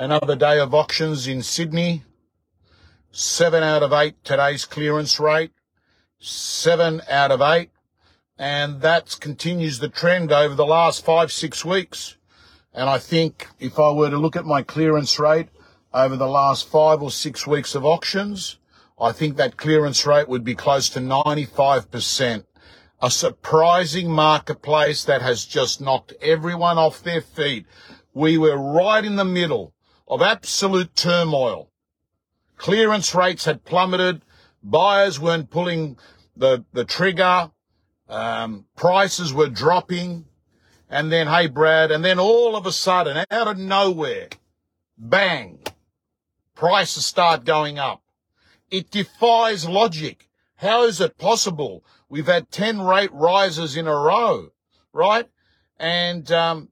Another day of auctions in Sydney. Seven out of eight today's clearance rate. Seven out of eight. And that continues the trend over the last five, six weeks. And I think if I were to look at my clearance rate over the last five or six weeks of auctions, I think that clearance rate would be close to 95%. A surprising marketplace that has just knocked everyone off their feet. We were right in the middle of absolute turmoil. Clearance rates had plummeted. Buyers weren't pulling the, the trigger. Um, prices were dropping. And then, hey, Brad, and then all of a sudden, out of nowhere, bang, prices start going up. It defies logic. How is it possible? We've had 10 rate rises in a row, right? And, um,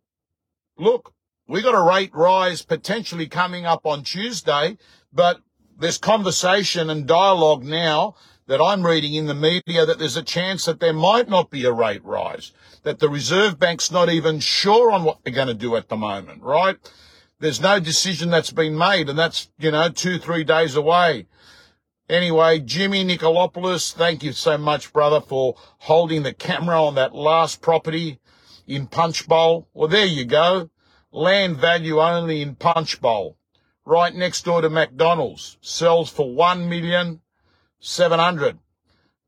look, we got a rate rise potentially coming up on Tuesday, but there's conversation and dialogue now that I'm reading in the media that there's a chance that there might not be a rate rise, that the Reserve Bank's not even sure on what they're going to do at the moment, right? There's no decision that's been made and that's, you know, two, three days away. Anyway, Jimmy Nicolopoulos, thank you so much, brother, for holding the camera on that last property in Punchbowl. Well, there you go. Land value only in Punchbowl. Right next door to McDonald's. Sells for one million 700.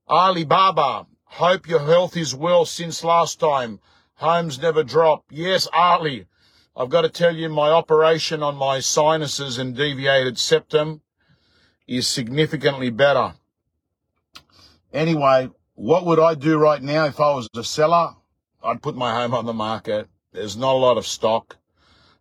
Alibaba, hope your health is well since last time. Homes never drop. Yes, Ali, I've got to tell you my operation on my sinuses and deviated septum is significantly better. Anyway, what would I do right now if I was a seller? I'd put my home on the market. There's not a lot of stock.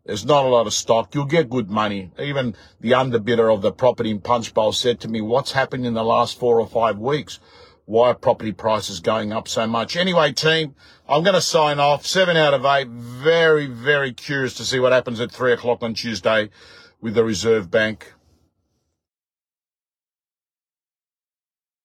There's not a lot of stock. You'll get good money. Even the underbidder of the property in Punchbowl said to me, what's happened in the last four or five weeks? Why are property prices going up so much? Anyway, team, I'm going to sign off. Seven out of eight. Very, very curious to see what happens at three o'clock on Tuesday with the Reserve Bank.